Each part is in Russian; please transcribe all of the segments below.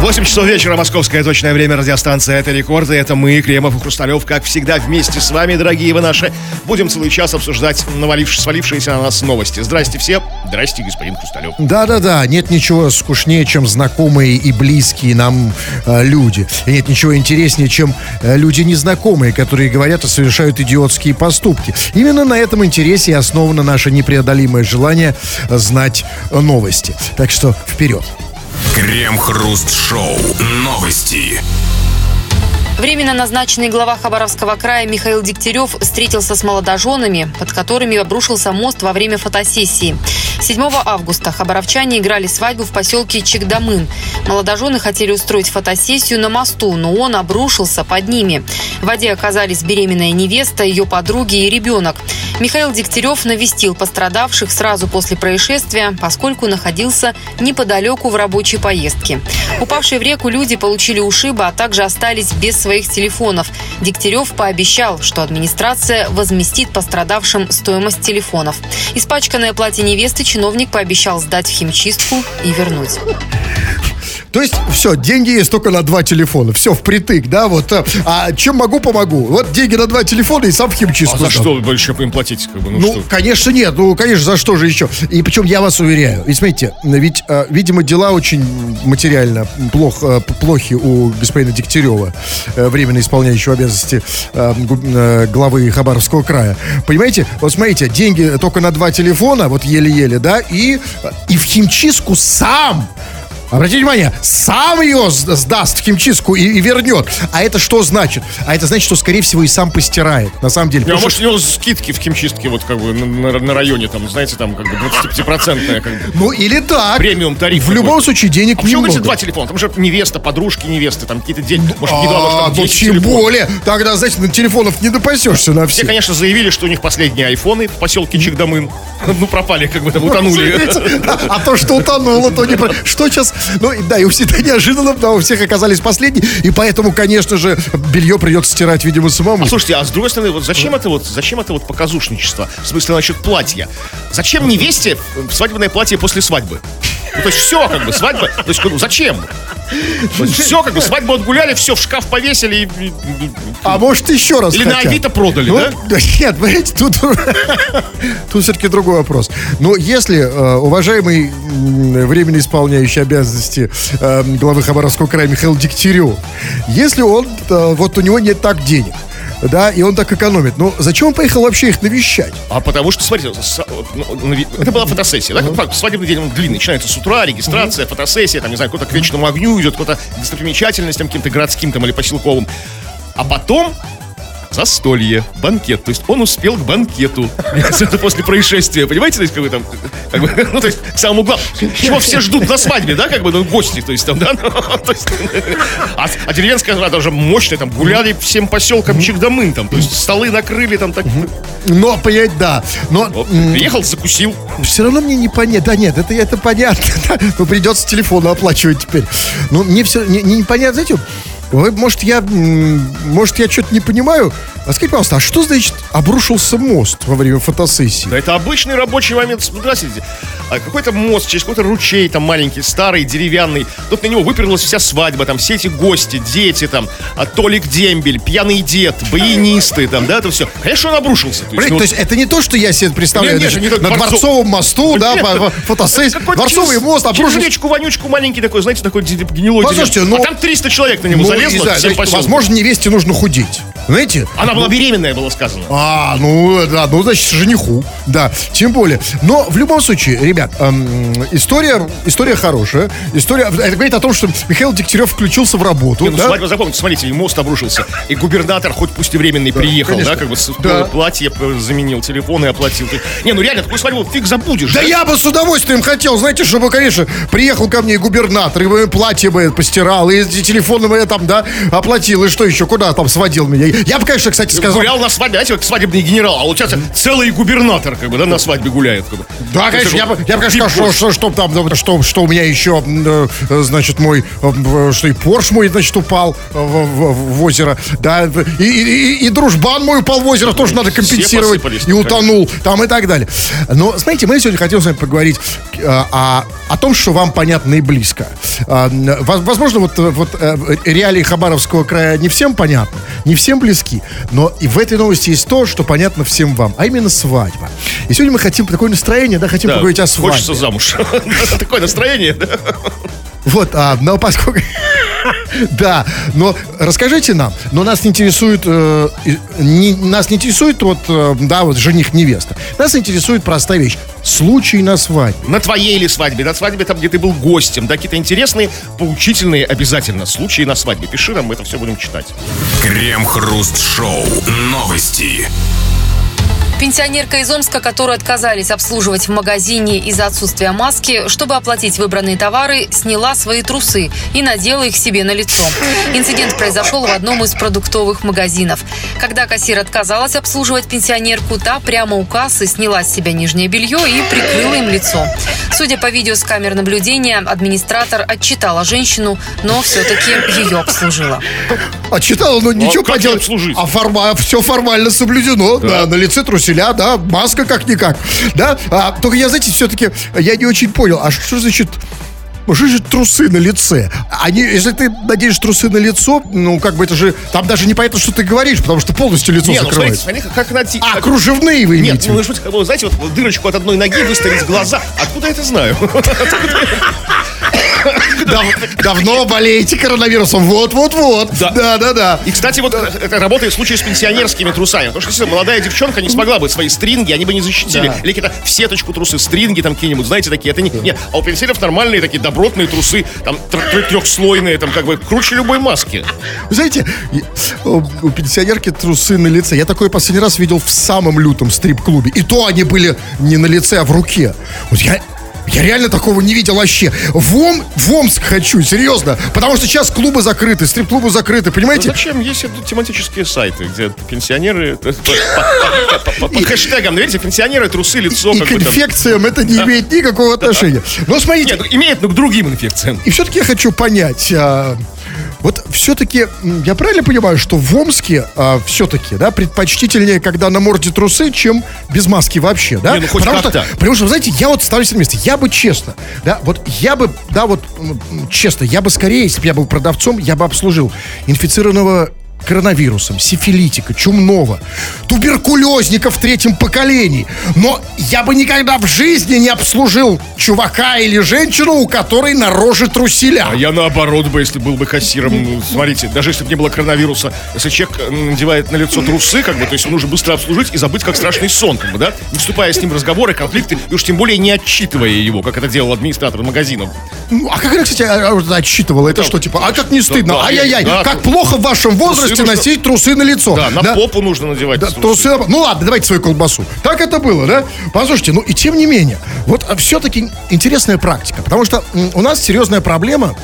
8 часов вечера, московское точное время, радиостанция «Это рекорды». Это мы, Кремов и Хрусталев, как всегда, вместе с вами, дорогие вы наши. Будем целый час обсуждать навалившие, свалившиеся на нас новости. Здрасте все. Здрасте, господин Хрусталев. Да-да-да, нет ничего скучнее, чем знакомые и близкие нам э, люди. И нет ничего интереснее, чем э, люди незнакомые, которые говорят и совершают идиотские поступки. Именно на этом интересе и основано наше непреодолимое желание знать новости. Так что вперед. Крем-хруст-шоу. Новости. Временно назначенный глава Хабаровского края Михаил Дегтярев встретился с молодоженами, под которыми обрушился мост во время фотосессии. 7 августа хабаровчане играли свадьбу в поселке Чикдамын. Молодожены хотели устроить фотосессию на мосту, но он обрушился под ними. В воде оказались беременная невеста, ее подруги и ребенок. Михаил Дегтярев навестил пострадавших сразу после происшествия, поскольку находился неподалеку в рабочей поездке. Упавшие в реку люди получили ушибы, а также остались без своих телефонов. Дегтярев пообещал, что администрация возместит пострадавшим стоимость телефонов. Испачканное платье невесты чиновник пообещал сдать в химчистку и вернуть. То есть, все, деньги есть только на два телефона. Все, впритык, да, вот. а, А чем могу, помогу. Вот деньги на два телефона и сам в химчистку. А за что больше им платить? Как бы, ну, Ну, что? конечно, нет. Ну, конечно, за что же еще? И причем я вас уверяю. И смотрите, ведь, э, видимо, дела очень материально плох, э, плохи у господина Дегтярева, э, временно исполняющего обязанности э, э, главы Хабаровского края. Понимаете? Вот смотрите, деньги только на два телефона, вот еле-еле, да, и, э, и в химчистку сам Обратите внимание, сам ее сдаст в химчистку и, и вернет. А это что значит? А это значит, что, скорее всего, и сам постирает. На самом деле. Не, а может, у него скидки в химчистке, вот как бы на, на- на районе, там, знаете, там, как бы 25-процентная, как бы. Ну, или так. Премиум тариф В любом случае, денег А почему, немного. говорите, два телефона? Там же невеста, подружки невесты, там какие-то деньги. Может, не два, может, А, там ну 10 тем телефонов. более. Тогда, знаете, на телефонов не допасешься на Все, все. конечно, заявили, что у них последние айфоны в поселке Чикдамын. Ну, пропали, как бы там утонули. А то, что утонуло, то не... Что сейчас... Ну, и да, и у всех это неожиданно, потому у всех оказались последние, и поэтому, конечно же, белье придется стирать, видимо, самому. А слушайте, а с другой стороны, вот зачем это вот, зачем это вот показушничество? В смысле, насчет платья. Зачем невесте свадебное платье после свадьбы? Ну, то есть все, как бы, свадьба. То есть, ну, зачем? все, как бы, свадьбу отгуляли, все, в шкаф повесили и- А может, еще раз Или на хотят? Авито продали, Ну, да? Нет, понимаете, тут, тут все-таки другой вопрос. Но если э, уважаемый временно исполняющий обязанности э, главы Хабаровского края Михаил Дегтярев, если он, э, вот у него нет так денег, да, и он так экономит, ну зачем он поехал вообще их навещать? А потому что, смотрите, ну, это была фотосессия, да? Как свадебный день, он длинный, начинается с утра, регистрация, фотосессия, там, не знаю, кто-то к вечному огню идет, кто-то к достопримечательностям каким-то городским там или поселковым. А потом застолье, банкет. То есть он успел к банкету. Это после происшествия, понимаете? То есть, как бы там, как бы, ну, то есть, к самому главному. Чего все ждут на свадьбе, да, как бы, ну, гости, то есть, там, да, ну, то есть, а, а деревенская она уже мощная, там, гуляли всем поселкам Чикдамын, там, то есть, столы накрыли, там, так, Но, понять, да, но вот, приехал, закусил. все равно мне не понятно. Да нет, это, это понятно. да. Ну, придется телефон оплачивать теперь. Ну, мне все не, не непонятно, знаете, вы, может, я, может, я что-то не понимаю. А скажите, пожалуйста, а что значит обрушился мост во время фотосессии? Да это обычный рабочий момент. Здравствуйте. А Какой-то мост, через какой-то ручей там маленький, старый, деревянный. Тут на него выперлась вся свадьба, там все эти гости, дети там, а Толик Дембель, пьяный дед, баянисты там, да, это все. Конечно, он обрушился. То есть, Блин, ну, то есть это не то, что я себе представляю, Нет, нет, не на Дворцов- Дворцовом мосту, да, по- какой-то Дворцовый мост обрушился. речку вонючку маленький такой, знаете, такой гнилой. Послушайте, ну- А там 300 человек на него Ну, залезло, не знаю, значит, возможно, невесте нужно худеть. Знаете? Она была беременная, было сказано. А, ну, да, ну, значит, жениху, да, тем более. Но в любом случае, ребят, эм, история, история хорошая. История, это говорит о том, что Михаил Дегтярев включился в работу, Не, ну, да? свадьба, запомните, смотрите, и мост обрушился, и губернатор, хоть пусть и временный, приехал, конечно. да, как бы Да. платье заменил, телефон и оплатил. Не, ну реально, такую свадьбу фиг забудешь. Да я бы с удовольствием хотел, знаете, чтобы, конечно, приехал ко мне губернатор, и бы платье бы постирал, и телефон бы я там, да, оплатил, и что еще, куда там сводил меня. Я бы, конечно, кстати, сказал... Гулял на свадьбе, знаете, как свадебный генерал, а у тебя целый губернатор, как бы, да, на свадьбе гуляет. Как бы. Да, конечно, я бы, я бы, конечно, сказал, что, что, что, там, да, что, что у меня еще, э, значит, мой, э, что и Порш мой, значит, упал в, в- в озеро, да, и, и- и- дружбан мой упал в озеро, тоже надо компенсировать, и утонул, там и так далее. Но, знаете, мы сегодня хотим с вами поговорить э, о, о том, что вам понятно и близко. А, Возможно, вот, э, вот э, реалии Хабаровского края не всем понятны, не всем близки, но и в этой новости есть то, что понятно всем вам, а именно свадьба. И сегодня мы хотим такое настроение, да, хотим Да, поговорить о свадьбе. Хочется замуж. Такое настроение, да? Вот, а, но поскольку... Да, но расскажите нам, но нас не интересует, э, не, нас не интересует вот, э, да, вот жених-невеста. Нас интересует простая вещь. Случай на свадьбе. На твоей или свадьбе, на свадьбе там, где ты был гостем, да, какие-то интересные, поучительные обязательно случаи на свадьбе. Пиши нам, мы это все будем читать. Крем-хруст-шоу. Новости. Пенсионерка из Омска, которую отказались обслуживать в магазине из-за отсутствия маски, чтобы оплатить выбранные товары, сняла свои трусы и надела их себе на лицо. Инцидент произошел в одном из продуктовых магазинов. Когда кассир отказалась обслуживать пенсионерку, та прямо у кассы сняла с себя нижнее белье и прикрыла им лицо. Судя по видео с камер наблюдения, администратор отчитала женщину, но все-таки ее обслужила. Отчитала, но ничего как поделать. ее обслужить? А форма, все формально соблюдено. Да. на лице труселя, да, маска как-никак. Да, а, только я, знаете, все-таки, я не очень понял, а что значит... Что же трусы на лице? Они, если ты наденешь трусы на лицо, ну, как бы это же... Там даже непонятно, что ты говоришь, потому что полностью лицо Не, ну смотрите, закрывает. смотри, как найти... а, кружевные вы Нет, имеете? ну, вы что, вы знаете, вот дырочку от одной ноги выставить глаза. Откуда я это знаю? Дав- давно болеете коронавирусом. Вот-вот-вот. Да. Да-да-да. И, кстати, вот э, это работает в случае с пенсионерскими трусами. Потому что если молодая девчонка не смогла бы свои стринги, они бы не защитили. Или какие-то в сеточку трусы, стринги там какие-нибудь, знаете, такие. Это не... Нет, а у пенсионеров нормальные такие добротные трусы, там тр- трехслойные, там как бы круче любой маски. Знаете, у пенсионерки трусы на лице. Я такой последний раз видел в самом лютом стрип-клубе. И то они были не на лице, а в руке. Вот я... Я реально такого не видел вообще. В, Ом, в Омск хочу, серьезно. Потому что сейчас клубы закрыты, стрип-клубы закрыты, Ну, понимаете? Зачем? Есть тематические сайты, где пенсионеры... э, по- по- по- по- Под хэштегом, видите, пенсионеры, трусы, лицо. И к инфекциям это не имеет никакого отношения. Но смотрите, Нет, ну, имеет, но к другим инфекциям. И все-таки я хочу понять, а, вот все-таки, я правильно понимаю, что в Омске все-таки, да, предпочтительнее, когда на морде трусы, чем без маски вообще, да? Не, ну хоть потому, что, потому что, знаете, я вот ставлю себе на место, я бы честно, да, вот я бы, да, вот честно, я бы скорее, если бы я был продавцом, я бы обслужил инфицированного коронавирусом, сифилитика, чумного, туберкулезника в третьем поколении. Но я бы никогда в жизни не обслужил чувака или женщину, у которой на роже труселя. А я наоборот бы, если был бы кассиром, ну, смотрите, даже если бы не было коронавируса, если человек э, надевает на лицо трусы, как бы, то есть нужно быстро обслужить и забыть, как страшный сон, как бы, да, не вступая с ним в разговоры, конфликты, и уж тем более не отчитывая его, как это делал администратор магазина. Ну, а как она, кстати, а, а, отсчитывала? Это что, типа, а как не стыдно? да, Ай-яй-яй, да, как плохо в вашем возрасте нужно- носить трусы на лицо. Да, на попу нужно надевать Да, трусы. трусы Ну ладно, давайте свою колбасу. Так это было, да? Послушайте, ну и тем не менее, вот все-таки интересная практика, потому что у нас серьезная проблема.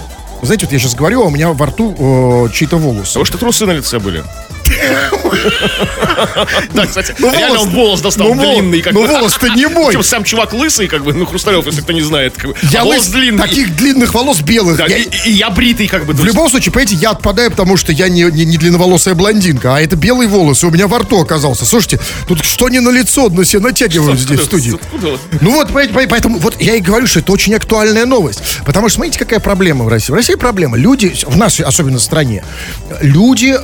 Знаете, вот я сейчас говорю, а у меня во рту э, чьи-то волосы. Потому что трусы на лице были. Да, кстати, Ну, реально он волос достал ну, длинный. ну, волос-то не мой. Сам чувак лысый, как бы, ну, Хрусталев, если кто не знает. Я волос длинный. таких длинных волос белых. И, я бритый, как бы. В любом случае, понимаете, я отпадаю, потому что я не, длинноволосая блондинка, а это белый волос, и у меня во рту оказался. Слушайте, тут что не на лицо, но все натягивают здесь в студии. Ну вот, поэтому- вот я и говорю, что это очень актуальная новость. Потому что, смотрите, какая проблема в России. В России проблема. Люди, в нашей особенно стране, люди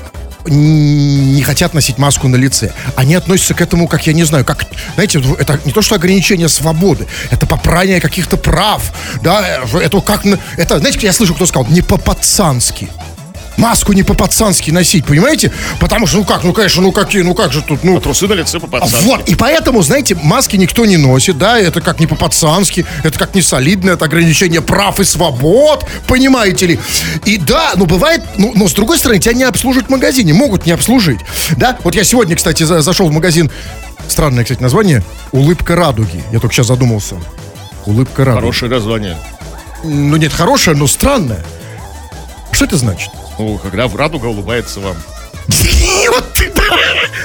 не хотят носить маску на лице. Они относятся к этому, как я не знаю, как, знаете, это не то, что ограничение свободы, это попрание каких-то прав, да, э, это как, это, знаете, я слышу, кто сказал, не по-пацански. Маску не по-пацански носить, понимаете? Потому что, ну как, ну конечно, ну какие, ну как же тут, ну... А трусы на лице по пацански. Вот, и поэтому, знаете, маски никто не носит, да, это как не по-пацански, это как не солидно, это ограничение прав и свобод, понимаете ли. И да, ну бывает, ну, но с другой стороны, тебя не обслуживают в магазине, могут не обслужить, да. Вот я сегодня, кстати, за- зашел в магазин, странное, кстати, название, «Улыбка радуги», я только сейчас задумался. «Улыбка радуги». Хорошее название. Ну нет, хорошее, но странное. Что это значит? Ну, когда радуга улыбается вам.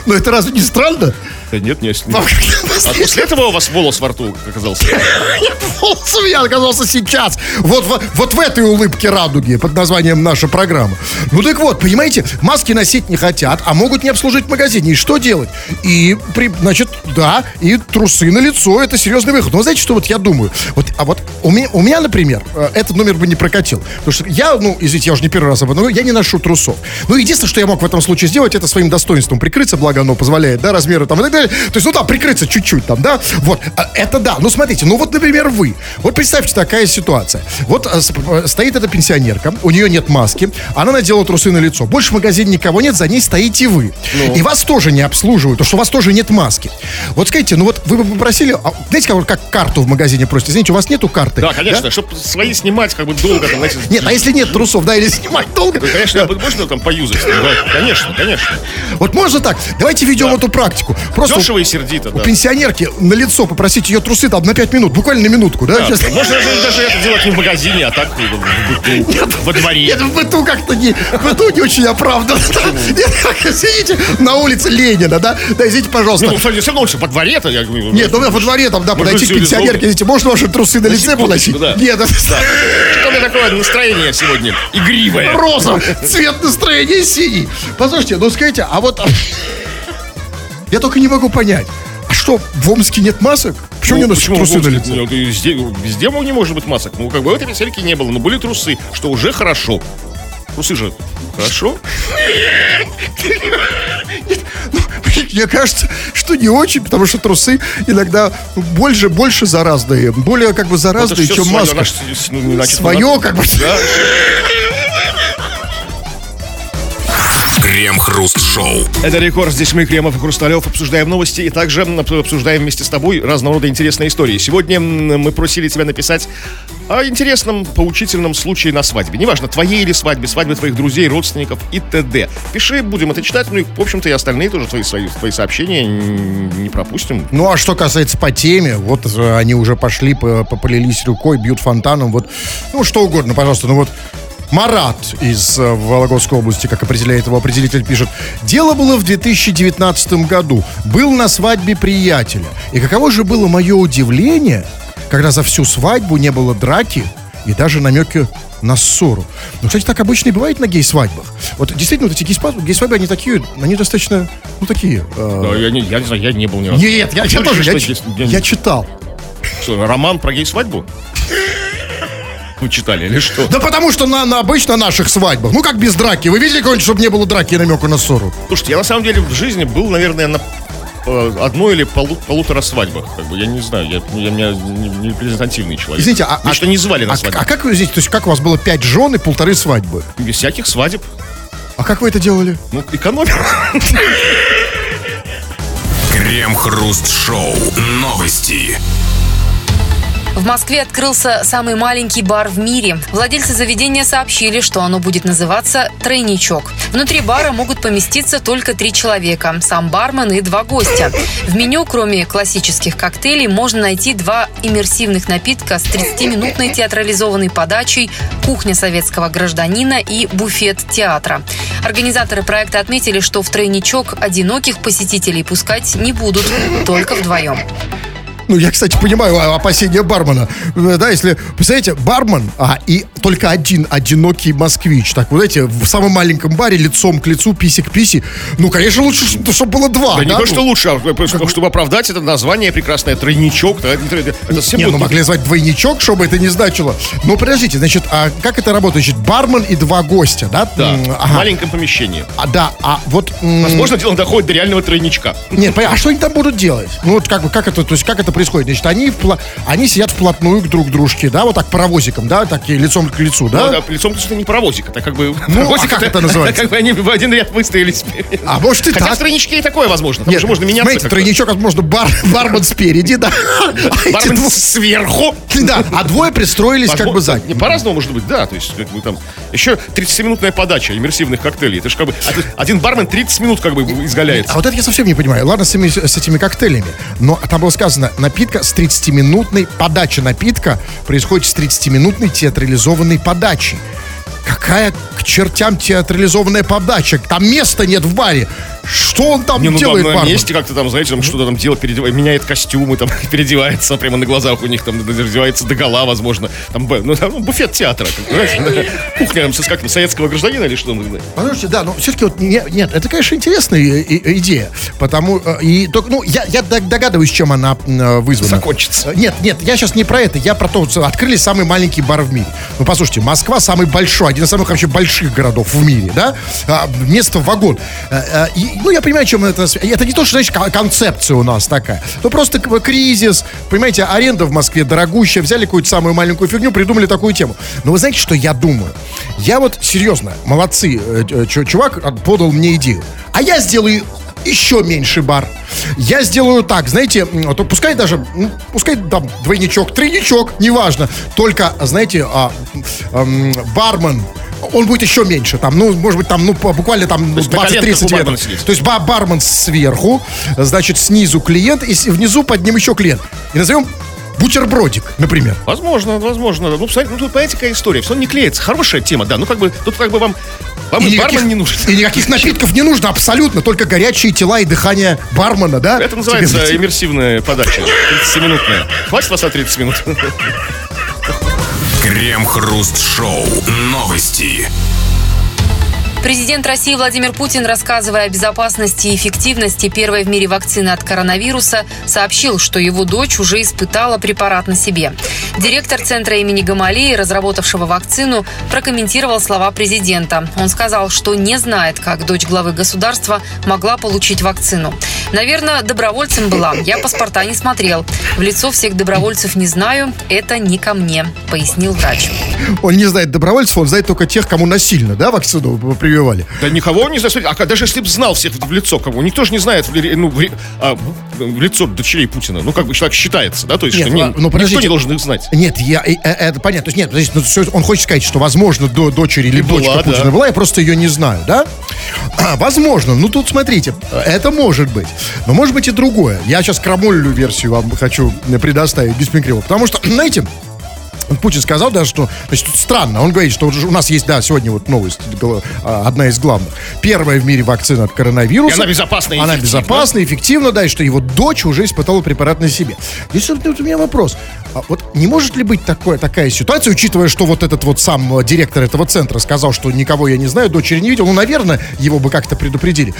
Ну это разве не странно? Нет, не как-то А после этого у вас волос во рту оказался? Волос у меня оказался сейчас. Вот, вот, вот в этой улыбке радуги под названием наша программа. Ну так вот, понимаете, маски носить не хотят, а могут не обслужить в магазине. И что делать? И, при, значит, да, и трусы на лицо это серьезный выход. Но знаете, что вот я думаю? Вот, а вот у меня, у меня, например, э, этот номер бы не прокатил. Потому что я, ну, извините, я уже не первый раз об этом говорю, я не ношу трусов. Ну, единственное, что я мог в этом случае сделать, это своим достоинством прикрыться, благо оно позволяет, да, размеры там и так далее. То есть, ну да, прикрыться чуть-чуть там, да, вот, А, это да. Ну, смотрите, ну вот, например, вы. Вот представьте такая ситуация. Вот а, э, стоит эта пенсионерка, у нее нет маски, она надела трусы на лицо. Больше в магазине никого нет, за ней стоите вы. И вас тоже не обслуживают, потому что у вас тоже нет маски. Вот скажите, ну вот вы бы попросили, а, знаете, как, как карту в магазине просите? Извините, у вас нету карты? Да, конечно, чтобы свои снимать как бы долго. Там, знаете, Нет, а если нет трусов, да, или снимать долго? Ну, Конечно, можно там поюзать. да, Конечно, конечно. Вот можно так? Давайте ведем эту практику. Просто Дешево и сердито, у да. пенсионерки на лицо попросить ее трусы там на 5 минут, буквально на минутку, да? Да, Сейчас- Можно даже, даже это делать не в магазине, а так в быту, во дворе. Нет, в быту как-то не, в быту не очень оправданно. Нет, Сидите на улице Ленина, да? Да, извините, пожалуйста. Ну, все равно лучше по дворе-то, я говорю. Нет, ну во дворе там, да, подойти к пенсионерке, извините, можно ваши трусы на лице поносить? да. Нет, это Что у меня такое настроение сегодня? Игривое. роза, цвет настроения синий. Послушайте, ну скажите, а вот... Я только не могу понять, а что, в Омске нет масок? Почему не Ну, носят почему трусы на лице? Ну, Везде, везде не может быть масок. Ну, как бы в этой пенсионерке не было, но были трусы, что уже хорошо. Трусы же хорошо. Мне кажется, что не очень, потому что трусы иногда больше, больше заразные. Более как бы заразные, Это ж чем маска. ну, Свое, как бы. Крем-хруст-шоу. Это рекорд. Здесь мы, Кремов и Хрусталев, обсуждаем новости и также обсуждаем вместе с тобой разного рода интересные истории. Сегодня мы просили тебя написать о интересном, поучительном случае на свадьбе. Неважно, твоей или свадьбе, свадьбе твоих друзей, родственников и т.д. Пиши, будем это читать. Ну и, в общем-то, и остальные тоже твои, свои, твои сообщения не пропустим. Ну, а что касается по теме, вот э, они уже пошли, по- по- полились рукой, бьют фонтаном, вот, ну, что угодно, пожалуйста, ну вот, Марат из э, Вологодской области, как определяет его определитель, пишет. Дело было в 2019 году. Был на свадьбе приятеля. И каково же было мое удивление, когда за всю свадьбу не было драки и даже намеки на ссору. Ну, кстати, так обычно и бывает на гей-свадьбах. Вот действительно, вот эти гей-свадьбы, они такие, они достаточно, ну, такие... э, Да, я, не, я не знаю, я не был ни разу. Нет, я, я Ну, тоже, я, я- я читал. Что, роман про гей-свадьбу? Вы читали или что? Да потому что на, на обычно наших свадьбах, ну как без драки, вы видели кого-нибудь, чтобы не было драки и намека на ссору? Слушайте, я на самом деле в жизни был, наверное, на э, одной или полу- полутора свадьбах. Как бы, я не знаю, я, я, меня не, не репрезентативный человек. Извините, а, Меня что не звали на а, свадьбу. а как вы здесь, то есть как у вас было пять жен и полторы свадьбы? Без всяких свадеб. А как вы это делали? Ну, экономим. Крем-хруст-шоу. Новости. В Москве открылся самый маленький бар в мире. Владельцы заведения сообщили, что оно будет называться «Тройничок». Внутри бара могут поместиться только три человека – сам бармен и два гостя. В меню, кроме классических коктейлей, можно найти два иммерсивных напитка с 30-минутной театрализованной подачей, кухня советского гражданина и буфет театра. Организаторы проекта отметили, что в «Тройничок» одиноких посетителей пускать не будут, только вдвоем. Ну, я, кстати, понимаю а, опасения бармена. Э, Да, если, представляете, бармен, а, и только один одинокий москвич. Так, вот знаете, в самом маленьком баре лицом к лицу, писи к писи. Ну, конечно, лучше, чтобы было два, Да да? не то, ну. что лучше, а просто, чтобы оправдать это название прекрасное тройничок. да, Это, это- Не, ну могли звать двойничок, чтобы это не значило. Ну, подождите, значит, а как это работает? Значит, бармен и два гостя, да? Да, М, в ага. маленьком помещении. А, да, а вот... Возможно, дело доходит до реального тройничка. Нет, а что они там будут делать? Ну, вот как бы, как это, то есть, как это происходит? Значит, они, впла- они сидят вплотную к друг дружке, да, вот так паровозиком, да, так и лицом к лицу, да? Ну, да, лицом это не паровозик, это как бы... Ну, паровозик а как это называется? Как бы они в один ряд выстоялись. А может и Хотя так. в тройничке и такое возможно. Там Нет, же можно меняться. Смотрите, тройничок, возможно, бар, бармен спереди, да. А Бармен сверху. Да, а двое пристроились как бы сзади. не, По-разному может быть, да. То есть, как бы там. Еще 30-минутная подача иммерсивных коктейлей. Это же как бы. а, Один бармен 30 минут как бы изгаляется. А вот это я совсем не понимаю. Ладно, с этими коктейлями. Но там было сказано, напитка с 30-минутной, подача напитка происходит с 30-минутной театрализованной подачей. Какая к чертям театрализованная подача? Там места нет в баре. Что он там Не, ну там делает, на бармен? месте как-то там, знаете, там что-то там делает, переодевает, меняет костюмы, там переодевается прямо на глазах у них, там раздевается до гола, возможно. Там, ну, там буфет театра, как, знаешь, кухня там, как, советского гражданина или что? Послушайте, да, но все-таки вот не- нет, это, конечно, интересная и- и- идея, потому э, и только, ну, я, я дог- догадываюсь, чем она э, вызвана. Закончится. Э, Нет, нет, я сейчас не про это, я про то, что открыли самый маленький бар в мире. Ну, послушайте, Москва самый большой, один из самых вообще больших городов в мире, да? А, место вагон. Э, э, и, ну, я понимаю, чем это... Это не то, что, ко- концепция у нас такая. Ну, просто кризис, понимаете, аренда в Москве дорогущая, взяли какую-то самую маленькую фигню, придумали такую тему. Но вы знаете, что я думаю? Я вот, серьезно, молодцы, э, э, чу- чувак подал мне идею. А я сделаю еще меньше бар. Я сделаю так, знаете, то пускай даже, м, пускай там двойничок, тройничок, неважно. Только, знаете, а, м, бармен, он будет еще меньше, там, ну, может быть, там, ну, буквально там ну, есть на коленках 20-30 у бармена метров. То есть ба- бармен сверху, значит, снизу клиент, и внизу под ним еще клиент. И назовем бутербродик, например. Возможно, возможно. Ну, посмотрите, ну, тут, понимаете, какая история. Все не клеится. Хорошая тема, да. Ну, как бы, тут как бы вам, вам и бармен не нужен. и никаких напитков не нужно, абсолютно. Только горячие тела и дыхание бармена, да? Это называется Тебе- иммерсивная подача. 30-минутная. Хватит вас на 30 минут? Крем-хруст-шоу. Новости. Президент России Владимир Путин, рассказывая о безопасности и эффективности первой в мире вакцины от коронавируса, сообщил, что его дочь уже испытала препарат на себе. Директор центра имени Гамалеи, разработавшего вакцину, прокомментировал слова президента. Он сказал, что не знает, как дочь главы государства могла получить вакцину. Наверное, добровольцем была. Я паспорта не смотрел. В лицо всех добровольцев не знаю. Это не ко мне, пояснил врач. Он не знает добровольцев, он знает только тех, кому насильно, да, вакцину прививали. Да никого не. Смотрите, А даже если бы знал всех в лицо кого, никто же не знает в, ну, в, а, в лицо дочерей Путина. Ну, как бы человек считается, да? То есть, Нет, что не- ну, ну, никто не должен их знать. Нет, я, э, э, это понятно. То есть нет, подождите, ну, всё- он хочет сказать, что, возможно, до дочери или была, дочка да. Путина была, я просто ее не знаю, да? А, возможно. Ну, тут, смотрите, это может быть. Но может быть и другое. Я сейчас крамольную версию вам хочу предоставить без микрофона. Потому что, знаете, Путин сказал даже, что, значит, тут странно, он говорит, что у нас есть, да, сегодня вот новость, а, одна из главных. Первая в мире вакцина от коронавируса. И она безопасна и Она эффективна. безопасна, эффективна, да, и что его дочь уже испытала препарат на себе. Здесь вот, вот у меня вопрос. А вот не может ли быть такое, такая ситуация, учитывая, что вот этот вот сам э, директор этого центра сказал, что никого я не знаю, дочери не видел, ну, наверное, его бы как-то предупредили.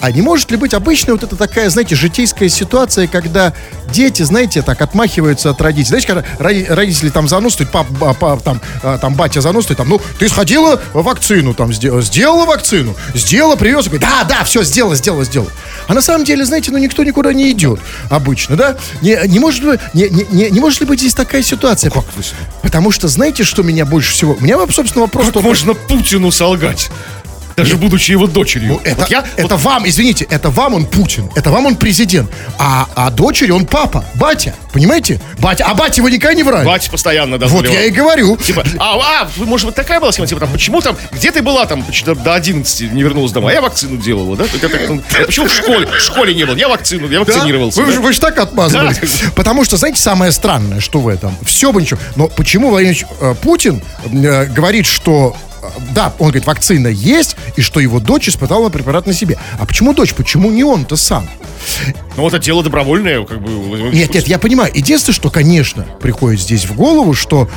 А не может ли быть обычная вот эта такая, знаете, житейская ситуация, когда дети, знаете, так отмахиваются от родителей. Знаете, когда роди- родители там заносят, пап, ба- па- там, а, там батя заносит, там, ну, ты сходила вакцину, там, сделала, сделала вакцину, сделала, привез, говорит, да, да, все, сделала, сделала, сделала. А на самом деле, знаете, ну, никто никуда не идет обычно, да? Не, не может не, не, не, может ли быть здесь такая ситуация? Как Потому что, знаете, что меня больше всего... У меня, собственно, вопрос... Как можно Путину солгать? Даже будучи его дочерью. Ну, это, Вот я, это вам, извините, это вам он Путин, это вам он президент, а, а дочери он папа, батя, понимаете? Батя, а батя вы никогда не врали. Батя постоянно, да, вот я и говорю. Типа, а, а, может быть, такая была схема, типа, там, почему там, где ты была там, до, до 11 не вернулась домой, а я вакцину делала, да? Это как, ну, а почему в школе, в школе не был, я вакцину, я Да? вакцинировался. Вы, да? же, вы же так отмазывались. Да. Потому что, знаете, самое странное, что в этом? Все бы ничего. Но почему Владимир э, Путин э, говорит, что да, он говорит, вакцина есть, и что его дочь испытала препарат на себе. А почему дочь? Почему не он-то сам? Ну, вот это дело добровольное, как бы. Нет, нет, я понимаю. Единственное, что, конечно, приходит здесь в голову, что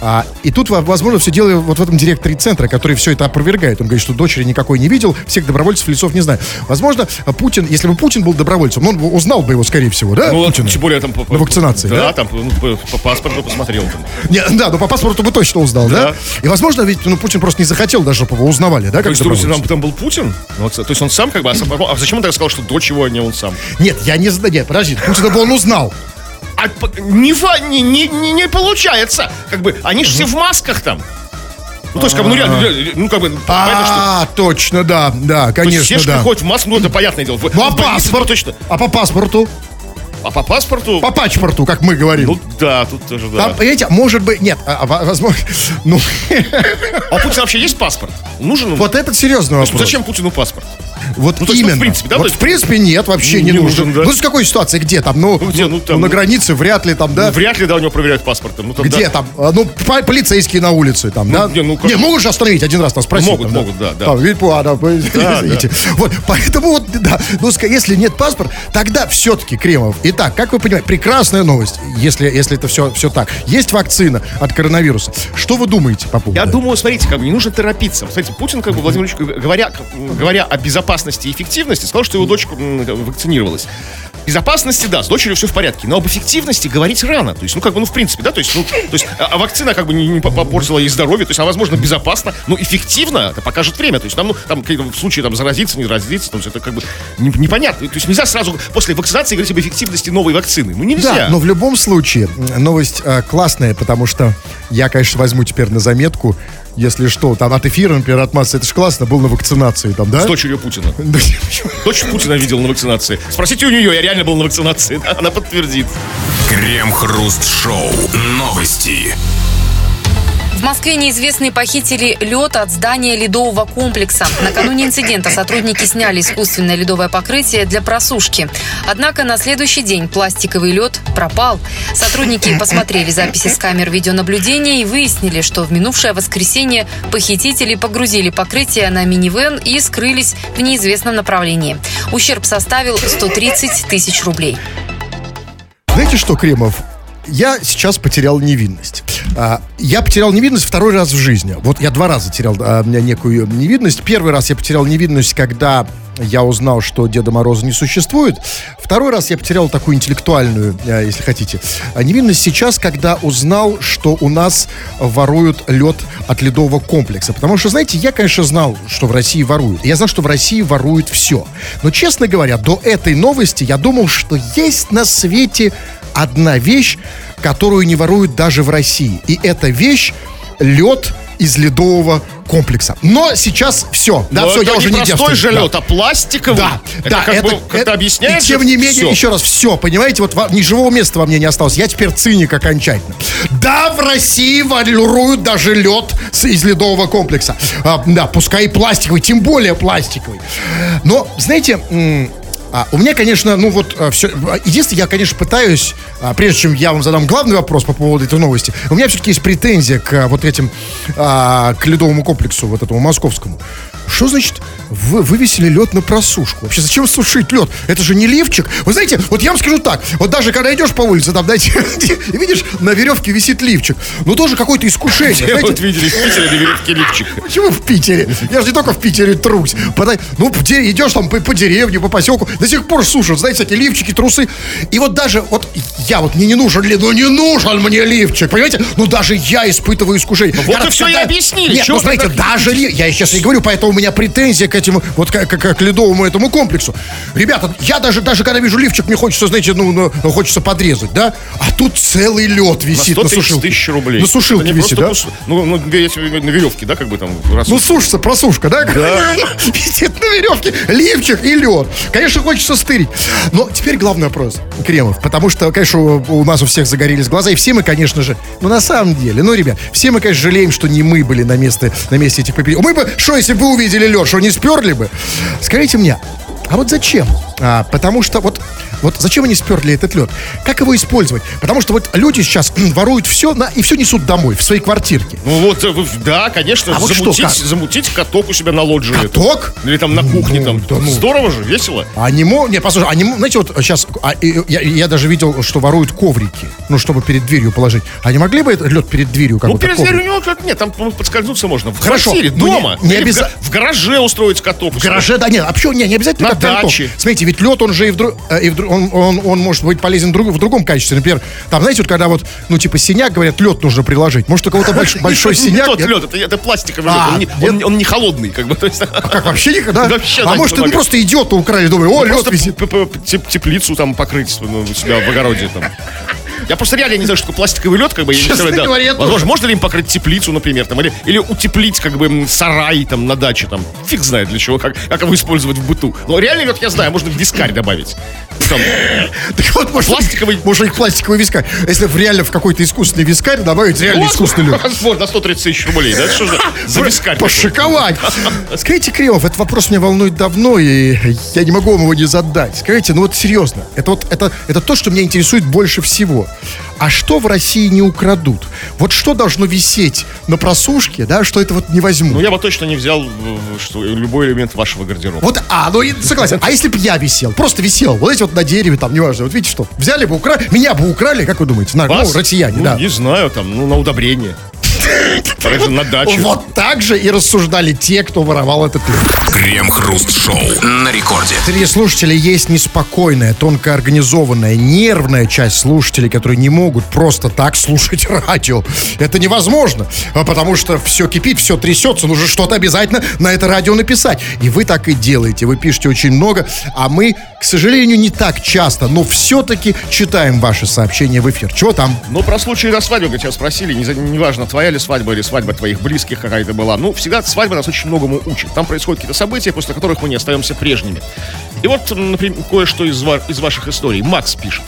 а, и тут, во- возможно, все дело вот в этом директоре центра, который все это опровергает. Он говорит, что дочери никакой не видел, всех добровольцев лицов не знает. Возможно, Путин, если бы Путин был добровольцем, он узнал бы его, скорее всего, да? Ну, Путина? тем более там по, На вакцинации, да? да? там ну, по, по паспорту посмотрел. Там. Не, да, но по паспорту бы точно узнал, да? Да. И, возможно, ведь ну, Путин просто не захотел даже, чтобы его узнавали, да, как то есть там, там был Путин? Ну, вот, то есть он сам как бы... А, а зачем он тогда сказал, что дочь его, а не он сам? Нет, я не знаю, нет, подожди, Путина бы он узнал. А не, не, не, не, получается. Как бы, они же все в масках там. Ну, то есть, как бы, ну, реально, реально, ну, как бы. А, точно, да, да, конечно, все же приходят в маску, ну, это понятное дело. Ну, а паспорт? Точно. А по паспорту? А по паспорту... По пачпорту, как мы говорим. Ну, да, тут тоже, да. Там, понимаете, может быть, нет, а, а, возможно, ну, А у Путина вообще есть паспорт? Нужен? вот этот серьезный вопрос. Зачем Путину паспорт? Вот Ну, то ну, именно. в принципе, да, вот есть- в принципе нет, вообще не, Не нужен. нужен, да. Ну, с какой ситуации, где там? Ну, где, ну, там, на ну, границе вряд ли там, да? Ну, вряд ли, да, у него проверяют паспорт. там, Ну, там, Где да. там? А, Ну, по- полицейские на улице там, да? не, ну, как- не, могут же остановить один раз, нас спросить. Могут, там, могут, да, да. Там, видите, а, да. Вот, поэтому вот, да, ну, если нет паспорта, тогда все-таки, Кремов. Итак, как вы понимаете, прекрасная новость, если, если это все, все так. Есть вакцина от коронавируса. Что вы думаете по поводу Я думаю, смотрите, как бы не нужно торопиться. Кстати, Путин, как бы, Владимир Владимирович, говоря, говоря о безопасности и эффективности, сказал, что его дочка м, вакцинировалась. Безопасности, да, с дочерью все в порядке, но об эффективности говорить рано. То есть, ну, как бы, ну, в принципе, да, то есть, ну, то есть, а, а вакцина как бы не, не попортила ей здоровье, то есть, она, возможно, безопасна, но эффективно это покажет время. То есть, там, ну, там, в случае там заразиться, не заразиться, есть, это как бы не- непонятно. То есть, нельзя сразу после вакцинации говорить об эффективности новой вакцины. Ну, нельзя. Да, но в любом случае, новость э, классная, потому что я, конечно, возьму теперь на заметку, если что, там от эфира, например, от массы, это же классно, был на вакцинации там, да? С дочерью Путина. Дочь Путина видел на вакцинации. Спросите у нее, я реально был на вакцинации. Она подтвердит. Крем-хруст-шоу. Новости. В Москве неизвестные похитили лед от здания ледового комплекса. Накануне инцидента сотрудники сняли искусственное ледовое покрытие для просушки. Однако на следующий день пластиковый лед пропал. Сотрудники посмотрели записи с камер видеонаблюдения и выяснили, что в минувшее воскресенье похитители погрузили покрытие на минивэн и скрылись в неизвестном направлении. Ущерб составил 130 тысяч рублей. Знаете что, Кремов? Я сейчас потерял невинность. А, я потерял невинность второй раз в жизни. Вот я два раза терял а, у меня некую невинность. Первый раз я потерял невинность, когда я узнал, что Деда Мороза не существует. Второй раз я потерял такую интеллектуальную, а, если хотите, невинность сейчас, когда узнал, что у нас воруют лед от ледового комплекса. Потому что, знаете, я, конечно, знал, что в России воруют. Я знал, что в России воруют все. Но, честно говоря, до этой новости я думал, что есть на свете одна вещь, которую не воруют даже в России. И эта вещь лед из ледового комплекса. Но сейчас все. Да, Но все, это я уже не простой девственник. же Да. лед, а пластиковый. Да, это да, как это, бы как-то это- объясняет. И тем же не менее, всё. еще раз, все, понимаете, вот во- ни живого места во мне не осталось. Я теперь циник окончательно. Да, в России воруют даже лед с- из ледового комплекса. А, да, пускай и пластиковый, тем более пластиковый. Но, знаете, а, у меня, конечно, ну вот все. Единственное, я, конечно, пытаюсь, а, прежде чем я вам задам главный вопрос по поводу этой новости, у меня все-таки есть претензия к а, вот этим, а, к ледовому комплексу, вот этому московскому. Что значит вы вывесили лед на просушку? Вообще, зачем сушить лед? Это же не лифчик. Вы знаете, вот я вам скажу так, вот даже когда идешь по улице, там, знаете, и видишь, на веревке висит лифчик, ну тоже какое-то искушение. Я знаете. вот видели в Питере на веревке лифчик. Почему в Питере? Я же не только в Питере трусь. Подай- Ну, где идешь там по, по деревне, по поселку, до сих пор сушат, знаете, всякие лифчики, трусы. И вот даже, вот я вот мне не нужен ли, ну не нужен мне лифчик, понимаете? Ну даже я испытываю искушение. вот Я и всё и когда- объяснили. Нет, ну так даже я сейчас и говорю, поэтому меня претензия к этому, вот как, как- к ледовому этому комплексу. Ребята, я даже, даже когда вижу лифчик, мне хочется, знаете, ну, ну, хочется подрезать, да? А тут целый лед На висит на, 130 сушилке. тысяч рублей. На сушилке висит, да? пус- Ну, ну, если на веревке, да, как бы там. раз- Ну, сушится, просушка, да? Висит на веревке, лифчик и лед. Конечно, хочется стырить. Но теперь главный вопрос, Кремов. Потому что, конечно, у нас у всех загорелись глаза. И все мы, конечно же, ну, на самом деле, ну, ребят, все мы, конечно, жалеем, что не мы были на месте, на месте этих поперек. Мы бы, что, если бы вы увидели лед, что, не сперли бы? Скажите мне, а вот зачем? А, потому что вот, вот зачем они сперли этот лед? Как его использовать? Потому что вот люди сейчас воруют все на, и все несут домой, в свои квартирки. Ну вот, э, да, конечно, А вот что, замутить, как? замутить каток у себя на лоджии. Каток? Или там на кухне, Ну, там. да ну. Здорово же, весело. Они могут, не, послушай, они, мо- знаете, вот сейчас, а, я, я даже видел, что воруют коврики, ну, чтобы перед дверью положить. Они могли бы этот лед перед дверью как Ну, перед коврик? дверью у него как нет, там ну, подскользнуться можно. В Хорошо, квартире, ну, не- дома. не Или в обяза- га- В гараже устроить каток. В гараже, да нет, а почему, не, не обязательно На даче. Смотрите, ведь лед, он же и, в, дру- э, и в дру- он, он, он может быть полезен друг- в другом качестве. Например, там, знаете, вот когда вот, ну, типа, синяк, говорят, лед нужно приложить. Может, у кого-то больш- большой Не синяк. тот лед, это, это пластиковый А, лед. Он не, он, он не холодный, как бы. То есть, Как, вообще никогда? Вообще, а может, ну, немного. просто идиота украли, думаю, о, лед Просто висит. теплицу там покрыть ну, у себя в огороде там. Я просто реально не знаю, что такое пластиковый лед, как бы, я не Честно представляю, да. говоря, я тоже. Возможно, можно ли им покрыть теплицу, например, там, или, или утеплить, как бы, сарай, там, на даче, там, фиг знает для чего, как, как его использовать в быту. Но реальный лед, я знаю, можно в вискарь добавить. Там, Так вот, может, Пластиковый- Может, их пластиковый вискарь. Если в реально в какой-то искусственный вискарь добавить реально вот, искусственный лед. Вот, на 130 тысяч рублей, да? Что же за вискарь? Пошиковать. Скажите, Кремов, этот вопрос меня волнует давно, и я не могу вам его не задать. Скажите, ну вот серьезно, это вот это, это то, что меня интересует больше всего. А что в России не украдут? Вот что должно висеть на просушке, да, что это вот не возьмут? Ну, я бы точно не взял что, любой элемент вашего гардероба. Вот, а, ну согласен. А если бы я висел, просто висел, вот эти вот на дереве, там, неважно, вот видите что, взяли бы, украли, меня бы украли, как вы думаете, на, Вас? ну, россияне, Ну, да. Не знаю, там, ну, на удобрение. На даче. Вот так же и рассуждали те, кто воровал этот лед. Крем-хруст-шоу на рекорде. Среди слушателей есть неспокойная, тонко организованная, нервная часть слушателей, которые не могут просто так слушать радио. Это невозможно, а потому что все кипит, все трясется, нужно что-то обязательно на это радио написать. И вы так и делаете, вы пишете очень много, а мы, к сожалению, не так часто, но все-таки читаем ваши сообщения в эфир. Чего там? Ну, про случай на свадьбу, как тебя спросили, не неважно, твоя ли свадьба или свадьба твоих близких какая-то была. Ну, всегда свадьба нас очень многому учит. Там происходят какие-то события, после которых мы не остаемся прежними. И вот, например, кое-что из, ва- из ваших историй. Макс пишет.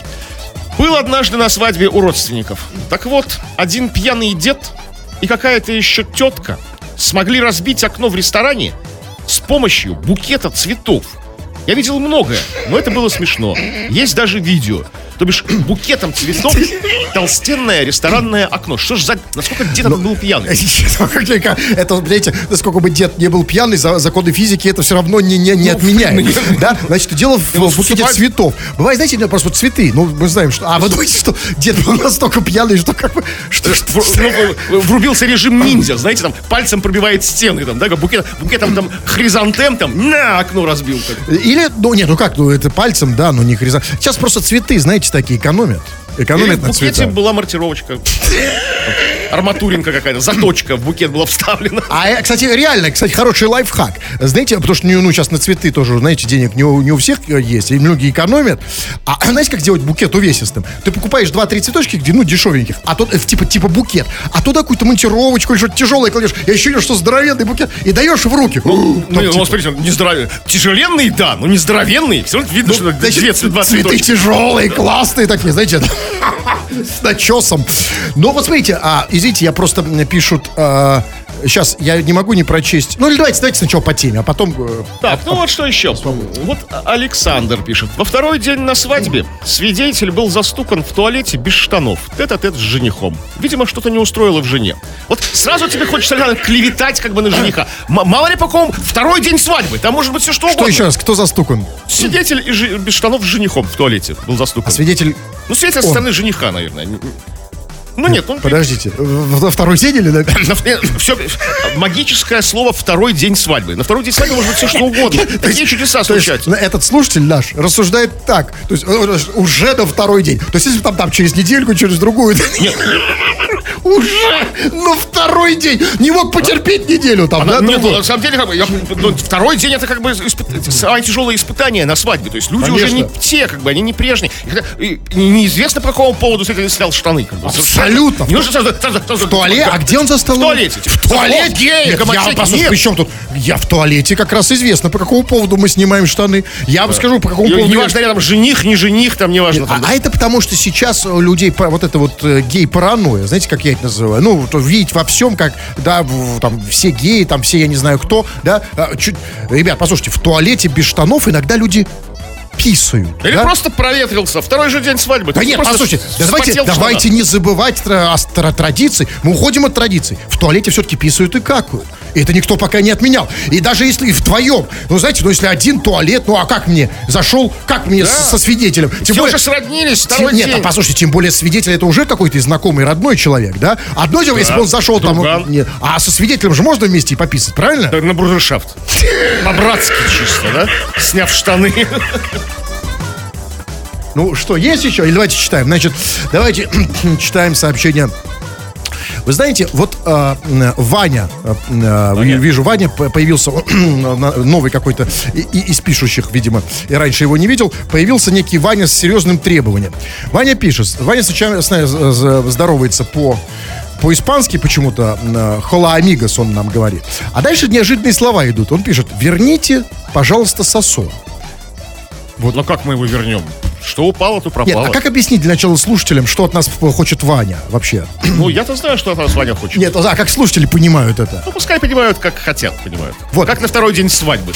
Был однажды на свадьбе у родственников. Так вот, один пьяный дед и какая-то еще тетка смогли разбить окно в ресторане с помощью букета цветов. Я видел многое, но это было смешно. Есть даже видео. То бишь, букетом цветов толстенное ресторанное окно. Что ж за... Насколько дед этот был пьяный? Это, знаете, насколько бы дед не был пьяный, за- законы физики это все равно не, не, не отменяет. Да? Значит, дело в, Ну, в букете цветов. Бывает, знаете, ну, просто вот цветы. Ну, мы знаем, что... А, вы думаете, что дед был настолько пьяный, что как бы... Что, что, Вру- ну, врубился режим ниндзя, знаете, там пальцем пробивает стены, там, да, как букет, букетом там хризантем, там, на, окно разбил. так. Или, ну, нет, ну как, ну, это пальцем, да, но не хриза. Сейчас просто цветы, знаете, такие экономят. Экономят в на букете цветах. была маркировочка. Арматуринка какая-то, заточка в букет была вставлена. А, э, кстати, реально, кстати, хороший лайфхак. Знаете, потому что, ну, сейчас на цветы тоже, знаете, денег не у, не у всех э, есть, и многие экономят. А знаете, как сделать букет увесистым? Ты покупаешь 2-3 цветочки, где, ну, дешевеньких, а тут, э, типа, типа букет, а туда какую-то монтировочку или что-то тяжелое кладешь, и ощущение, что здоровенный букет, и даешь в руки. Ну, Там, ну, типа, смотрите, он не здоровенный. Тяжеленный, да, но не здоровенный. Все равно видно, что значит, две, два цветы тяжелые, классные такие, знаете, с начесом. Но вот смотрите, а, извините, я просто пишут, а, сейчас я не могу не прочесть. Ну, или давайте, давайте сначала по теме, а потом... э, Так, ну вот что еще. Вот Александр пишет. Во второй день на свадьбе свидетель был застукан в туалете без штанов. Тет-а-тет с женихом. Видимо, что-то не устроило в жене. Вот сразу тебе хочется Александр, клеветать как бы на жениха. М- мало ли по кому второй день свадьбы. Там может быть все что Что угодно. еще раз, кто застукан? Свидетель и без штанов с женихом в туалете был застукан. А свидетель... Ну, свидетель со Он. стороны жениха, наверное. Ну нет, он... Подождите, в- во второй день или... на- все, магическое слово «второй день свадьбы». На второй день свадьбы может быть все что угодно. Такие чудеса случаются. ну, этот слушатель наш рассуждает так, то есть уже на второй день. То есть если там, там через недельку, через другую, уже на второй день. Не мог потерпеть неделю там, да? Нет, ну, на самом деле, как бы, я- ну, второй день это как бы самое тяжелое испытание на свадьбе. То есть люди уже не те, как бы, они не прежние. Неизвестно по какому поводу свидетель снял штаны. Как бы. Абсолютно. Не нужно сразу- сразу- сразу- В туалете? А где он за столом? В туалете. В туалете? Нет, я, Нет. при чем тут? Я в туалете как раз известно, по какому поводу мы снимаем штаны. Я вам скажу, по какому поводу... я- Неважно, рядом жених, не жених, там неважно. А, там, а это потому, что сейчас у людей по- вот это вот э, гей-паранойя, знаете, как я это называю? Ну, видеть во всем, как, да, там, все геи, там, все, я не знаю кто, да. а, чуть- Ребят, послушайте, в туалете без штанов иногда люди писают. Или да? просто проветрился. Второй же день свадьбы. Да Ты нет, послушайте, да давайте, давайте не забывать о традиций. Мы уходим от традиций. В туалете все-таки писают и какают. И это никто пока не отменял. И даже если и вдвоем, ну знаете, ну если один туалет, ну а как мне? Зашел, как мне Да. со свидетелем? Тем Все уже сроднились, Тем- второй нет, день. а послушайте, тем более свидетель это уже какой-то знакомый, родной человек, да? Одно дело, если бы он зашел там... друган. нет, а со свидетелем же можно вместе и пописать, правильно? Да, На брудершафт. По-братски чисто, да? Сняв штаны. Ну что, есть еще? Или давайте читаем. Значит, давайте читаем сообщение Вы знаете, вот э, Ваня, э, Ваня. вижу, Ваня появился новый какой-то из пишущих, видимо, и раньше его не видел, появился некий Ваня с серьезным требованием. Ваня пишет, Ваня сначала здоровается по по-испански почему-то «Хола амигос» он нам говорит. А дальше неожиданные слова идут. Он пишет «Верните, пожалуйста, сосо». Вот, ну как мы его вернем? Что упало, то Нет, пропало. а как объяснить для начала слушателям, что от нас хочет Ваня вообще? Ну, я-то знаю, что от нас Ваня хочет. Нет, а как слушатели понимают это? Ну, пускай понимают, как хотят, понимают. Вот. Как на второй день свадьбы,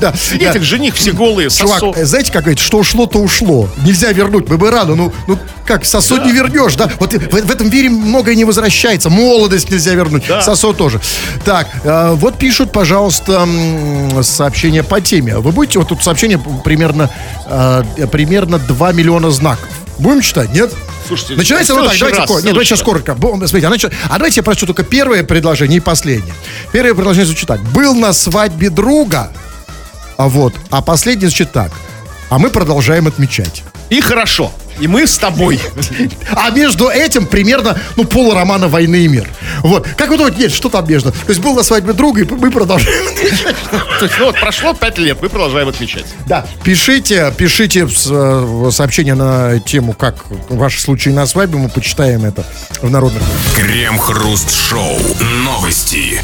да? Свидетель, жених, все голые, Чувак, э, знаете, как говорит, что ушло, то ушло. Нельзя вернуть, мы бы рады. Ну, ну как, сосо не вернешь, да? Вот в, в этом мире многое не возвращается. Молодость нельзя вернуть, сосо тоже. Так, э, вот пишут, пожалуйста, сообщение по теме. Вы будете, вот тут сообщение примерно, э, примерно 2 миллиона знаков. Будем читать, нет? Слушайте, Начинается в вот так, давайте, раз, нет, давайте сейчас коротко. Смотрите, а, нач- а давайте я прочту только первое предложение и последнее. Первое предложение звучит так. Был на свадьбе друга, а вот, а последнее звучит так. А мы продолжаем отмечать. И хорошо. И мы с тобой. А между этим примерно, ну, пол романа «Войны и мир». Вот. Как вы думаете, нет, что там между? То есть был на свадьбе друга, и мы продолжаем отмечать. То есть, ну вот прошло пять лет, мы продолжаем отмечать. Да. Пишите, пишите э, сообщения на тему, как ваши случаи на свадьбе, мы почитаем это в народных. Крем-хруст-шоу. Новости.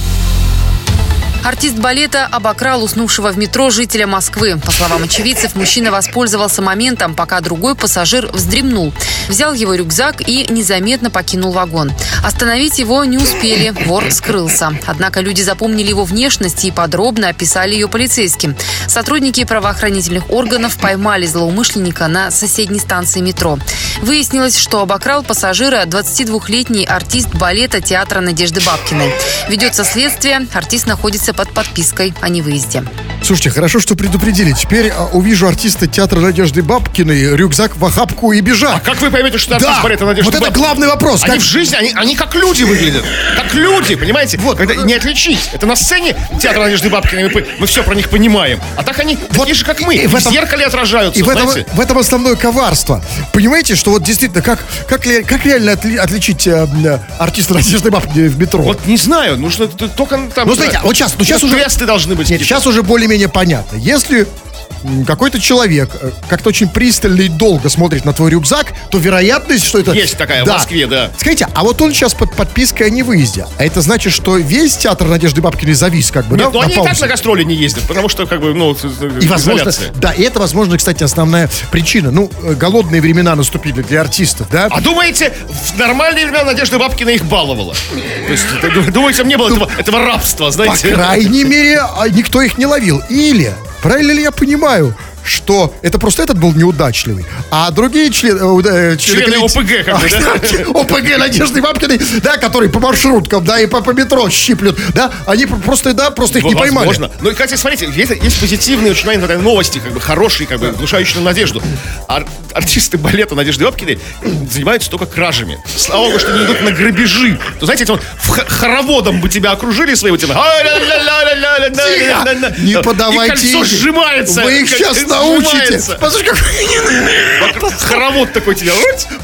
Артист балета обокрал уснувшего в метро жителя Москвы. По словам очевидцев, мужчина воспользовался моментом, пока другой пассажир вздремнул. Взял его рюкзак и незаметно покинул вагон. Остановить его не успели, вор скрылся. Однако люди запомнили его внешность и подробно описали ее полицейским. Сотрудники правоохранительных органов поймали злоумышленника на соседней станции метро. Выяснилось, что обокрал пассажира 22-летний артист балета театра Надежды Бабкиной. Ведется следствие, артист находится под подпиской о невыезде. Слушайте, хорошо, что предупредили. Теперь а, увижу артиста театра Надежды Бабкиной, рюкзак в охапку и бежать. Как вы поймете, что артист Да, балета Надежда вот это главный вопрос. Они Как- в жизни, они, они как люди выглядят. Как люди, понимаете? Вот. Когда не отличить. Это на сцене театра Надежды Бабкиной мы, мы все про них понимаем. А так они такие же, как мы. и в в этом- зеркале отражаются, И в этом, знаете? в этом основное коварство. Понимаете, что вот действительно, как, как, как реально отли- отличить э, э, артиста Надежды Бабкиной в метро? Вот не знаю, нужно только там... Ну, смотрите, вот сейчас- ну, сейчас уже- Тесты должны быть. Нет, сейчас уже более-менее понятно. Если какой-то человек э, как-то очень пристально и долго смотрит на твой рюкзак, то вероятность, что это... Есть такая в Москве, да. Скажите, а вот он сейчас под подпиской о невыезде. А это значит, что весь театр Надежды Бабкиной завис, как бы, Нет, да? ну они и так паузе? на гастроли не ездят, потому что, как бы, ну, И возможно, да, и это, возможно, кстати, основная причина. Ну, э, голодные времена наступили для артистов, да? А думаете, в нормальные времена Надежда Бабкина их баловала? То есть, ду- думаете, не было этого, этого рабства, По знаете? крайней мере, а, никто их не ловил. Или, правильно ли я понимаю, что это просто этот был неудачливый, а другие члены... э, э, Члены коллектива- ОПГ, как бы, да? ОПГ Надежды Бабкиной, да, которые по маршруткам, да, и по, по метро щиплют, да, они пр- просто, да, просто их не поймали. Возможно. Ну, и, кстати, смотрите, есть, есть позитивные очень новости, как бы хорошие, как бы внушающие надежду. Ар- артисты балета Надежды Бабкиной занимаются только кражами. Слава богу, что не идут на грабежи. То знаете, это вот хороводом бы тебя окружили своего типа. Не подавайте И кольцо сжимается. Вы их сейчас научите. Послушайте, какой- Хоровод такой тебя.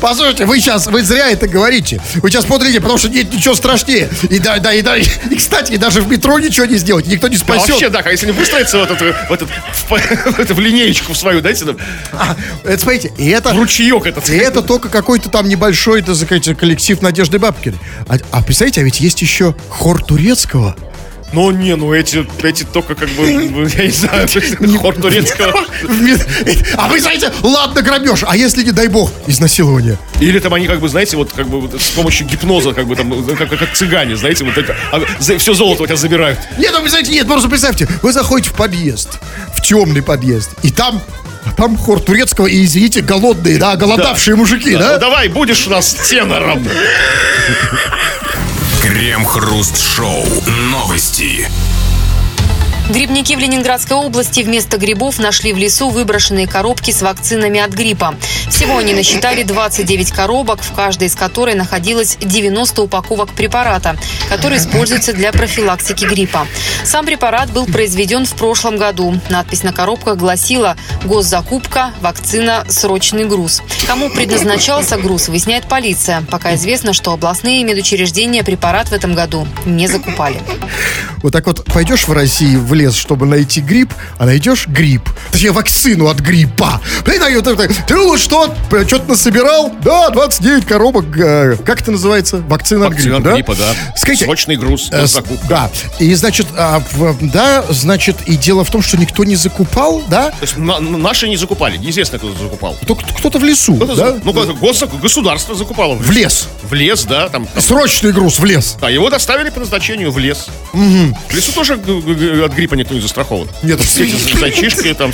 Послушайте, вы сейчас, вы зря это говорите. Вы сейчас смотрите, потому что нет ничего страшнее. И да, да, и да, и, кстати, и даже в метро ничего не сделать, никто не А спасет. вообще, да, если они выстроятся в, этот, в, этот, в, в эту- в линеечку в свою, дайте нам А, это, смотрите, и это... в ручеек этот. И это только какой-то там небольшой, сказать, коллектив Надежды Бабкиной. А, а представляете, а ведь есть еще хор турецкого. Ну, не, ну эти, эти только как бы, ну, я не знаю, хор турецкого. А вы знаете, ладно, грабеж, а если, не дай бог, изнасилование? Или там они как бы, знаете, вот как бы с помощью гипноза, как бы там, ну, как, как цыгане, знаете, вот это, а, все золото у тебя забирают. Нет, ну, представьте, нет, просто представьте, вы заходите в подъезд, в темный подъезд, и там, а там хор турецкого, и, извините, голодные, да, голодавшие мужики, Ну, да? давай, будешь у нас тенором. Крем-хруст-шоу. Новости. Грибники в Ленинградской области вместо грибов нашли в лесу выброшенные коробки с вакцинами от гриппа. Всего они насчитали 29 коробок, в каждой из которой находилось 90 упаковок препарата, который используется для профилактики гриппа. Сам препарат был произведен в прошлом году. Надпись на коробках гласила «Госзакупка, вакцина, срочный груз». Кому предназначался груз, выясняет полиция. Пока известно, что областные медучреждения препарат в этом году не закупали. Вот так вот пойдешь в России в лес, чтобы найти грипп, а найдешь грипп. Точнее, вакцину от гриппа. А Ты ну что, что-то насобирал? Да, 29 коробок. э, Как это называется? Вакцина, Вакцина от от гриппа, гриппа, да. Скажите, Срочный груз, э, закупка. Да. И, значит, а, да, значит, и дело в том, что никто не закупал, да? То есть на- на- наши не закупали. Неизвестно, кто закупал. Кто- Кто-то в лесу, Кто-то да? Ну, гос- государство закупало. В лес. В лес, да, там. там. Срочный груз в лес. А его доставили по назначению в лес. В лесу тоже г- г- от гриппа никто не застрахован. Нет, эти зайчишки там...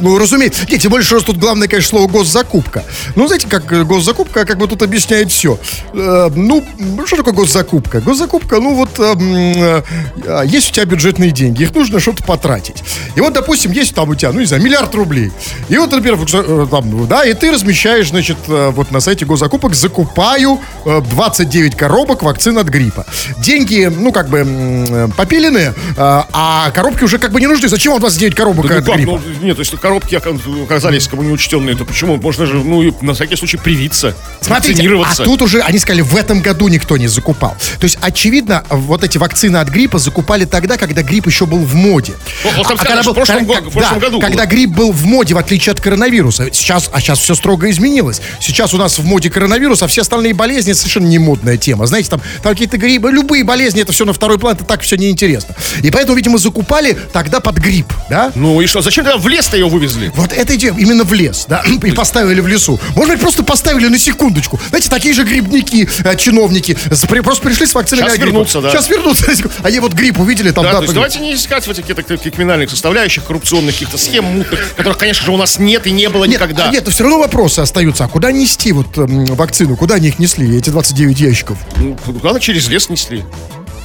Ну, разумеется. Нет, тем более, что тут главное, конечно, слово госзакупка. Ну, знаете, как э, госзакупка, как бы тут объясняет все. ну, что такое госзакупка? Госзакупка, ну вот, э, э, есть у тебя бюджетные деньги, их нужно что-то потратить. И вот, допустим, есть там у тебя, ну, не знаю, миллиард рублей. И вот, например, э, там, да, и ты размещаешь, значит, э, вот на сайте госзакупок, закупаю э, 29 коробок вакцин от гриппа. Деньги, ну, как бы, м, э, а коробки уже как бы не нужны. Зачем вам 29 коробок Да ну от как, гриппа? ну, нет, если коробки ока- оказались бы неучтенные, то почему? Можно же, ну, на всякий случай привиться, Смотрите, а тут уже, они сказали, в этом году никто не закупал. То есть, очевидно, вот эти вакцины от гриппа закупали тогда, когда грипп еще был в моде. Ну, А сказали, что в прошлом го- в прошлом да, году Когда было. грипп был в моде, в отличие от коронавируса. Сейчас, а сейчас все строго изменилось. Сейчас у нас в моде коронавирус, а все остальные болезни совершенно не модная тема. Знаете, там, там какие-то гриппы, любые болезни, это все на второй план, это так все неинтересно. И поэтому, видимо, закупали тогда под грипп, да? Ну и что, зачем тогда в лес-то ее вывезли? Вот это идея именно в лес, да, и поставили в лесу. Может быть, просто поставили на секундочку. Знаете, такие же грибники, э, чиновники, просто пришли с вакциной Сейчас вернутся, да. Сейчас вернутся. секунду. Они вот грипп увидели там, Да, да, то есть давайте не искать в этих криминальных составляющих, коррупционных каких-то схем мутных, которых, конечно же, у нас нет и не было нет, никогда. а нет, но все равно вопросы остаются. А куда нести вот м, вакцину? Куда они их несли, эти 29 ящиков? Ну, Куда-то через лес несли.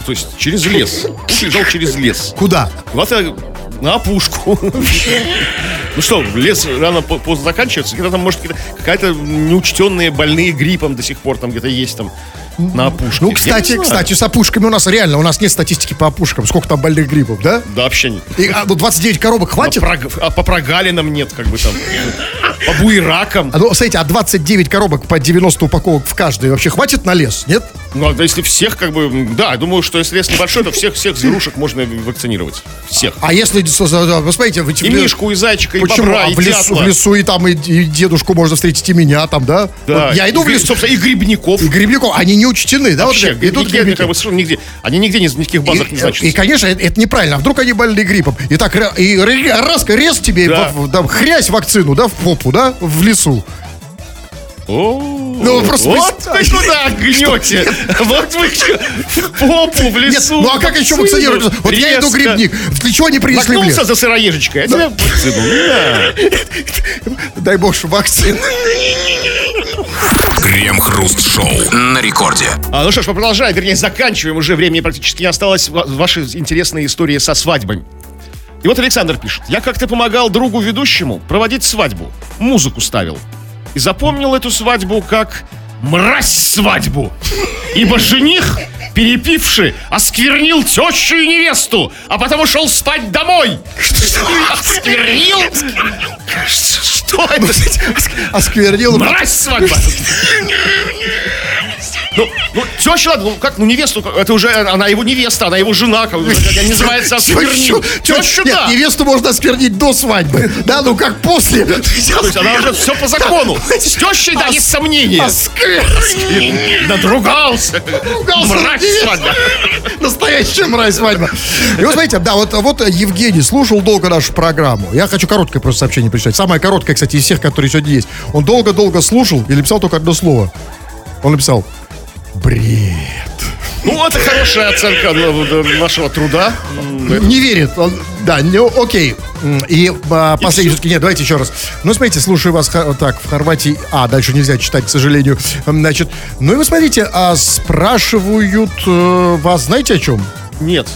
То есть через лес. Путь лежал через лес. Куда? Куда-то на опушку. Ну что, лес рано по- поздно заканчивается. Где-то там, может, какая-то неучтенные больные гриппом до сих пор там где-то есть там на опушке. Ну, кстати, кстати, с опушками у нас реально, у нас нет статистики по опушкам. Сколько там больных гриппов, да? Да, вообще нет. И, а, ну, 29 коробок А, хватит? прог- а по прогалинам нет, как бы там. По буеракам. А, ну, смотрите, а 29 коробок по 90 упаковок в каждой вообще хватит на лес, нет? Ну, а если всех, как бы, да, я думаю, что если лес небольшой, то всех, всех зверушек можно вакцинировать. Всех. А если, да, вы И мишку, и зайчика, и Почему? бобра, А и в, лесу, в лесу и там и, и дедушку можно встретить, и меня там, да? Да. Вот я иду в И, лесу. собственно, и грибников. И грибников, они не учтены, да? Вообще, вот, идут грибники. как бы, совершенно нигде. Они нигде ни, в никаких базах не И, значатся. и, конечно, это, это неправильно. А вдруг они больны гриппом? И так, и ра- раз, рез тебе, Да. в- в- да, хрясь вакцину, да, в попу, да, в лесу. О, Ну, просто вот вы куда гнете. Вот вы в попу, в Нет, лесу. ну а как еще вакцинировать? Вот я иду грибник. Для чего они принесли в Нагнулся лес? за сыроежечкой, а тебе вакцину. На. Дай бог, что вакцины. Крем-хруст-шоу на рекорде. А, ну что ж, мы продолжаем, вернее, заканчиваем уже, времени практически не осталось. Ва- Ваши интересные истории со свадьбами. И вот Александр пишет. Я как-то помогал другу ведущему проводить свадьбу. Музыку ставил. И запомнил эту свадьбу как мразь свадьбу. Ибо жених, перепивший, осквернил тещу и невесту, а потом ушел спать домой. Осквернил? Что это? Осквернил. Мразь свадьба. Ну, ну, теща, ну как, ну невесту, это уже, она его невеста, она его жена, как, она называется, осквернил. Тещу, да. невесту можно осквернить до свадьбы. Да, ну как после. То есть она уже все по закону. С тещей, да, есть сомнения. Осквернил. Надругался. Мразь свадьба. Настоящая мразь свадьба. И вот смотрите, да, вот, вот Евгений слушал долго нашу программу. Я хочу короткое просто сообщение прочитать. Самое короткое, кстати, из всех, которые сегодня есть. Он долго-долго слушал и написал только одно слово. Он написал бред. Ну, это хорошая оценка нашего труда. Не верит. Он, да, ну, окей. И а, последний все-таки, нет, давайте еще раз. Ну, смотрите, слушаю вас так в Хорватии. А, дальше нельзя читать, к сожалению. Значит, ну и вы смотрите, а спрашивают э, вас, знаете о чем? Нет.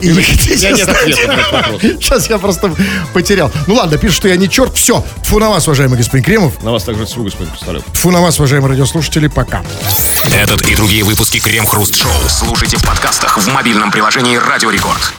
И У не меня хотите нет знать? ответа на этот вопрос. Сейчас я просто потерял. Ну ладно, пишут, что я не черт. Все. Фу на вас, уважаемый господин Кремов. На вас также свой господин представляю. Фу на вас, уважаемые радиослушатели. Пока. Этот и другие выпуски Крем Хруст Шоу слушайте в подкастах в мобильном приложении Радио Рекорд.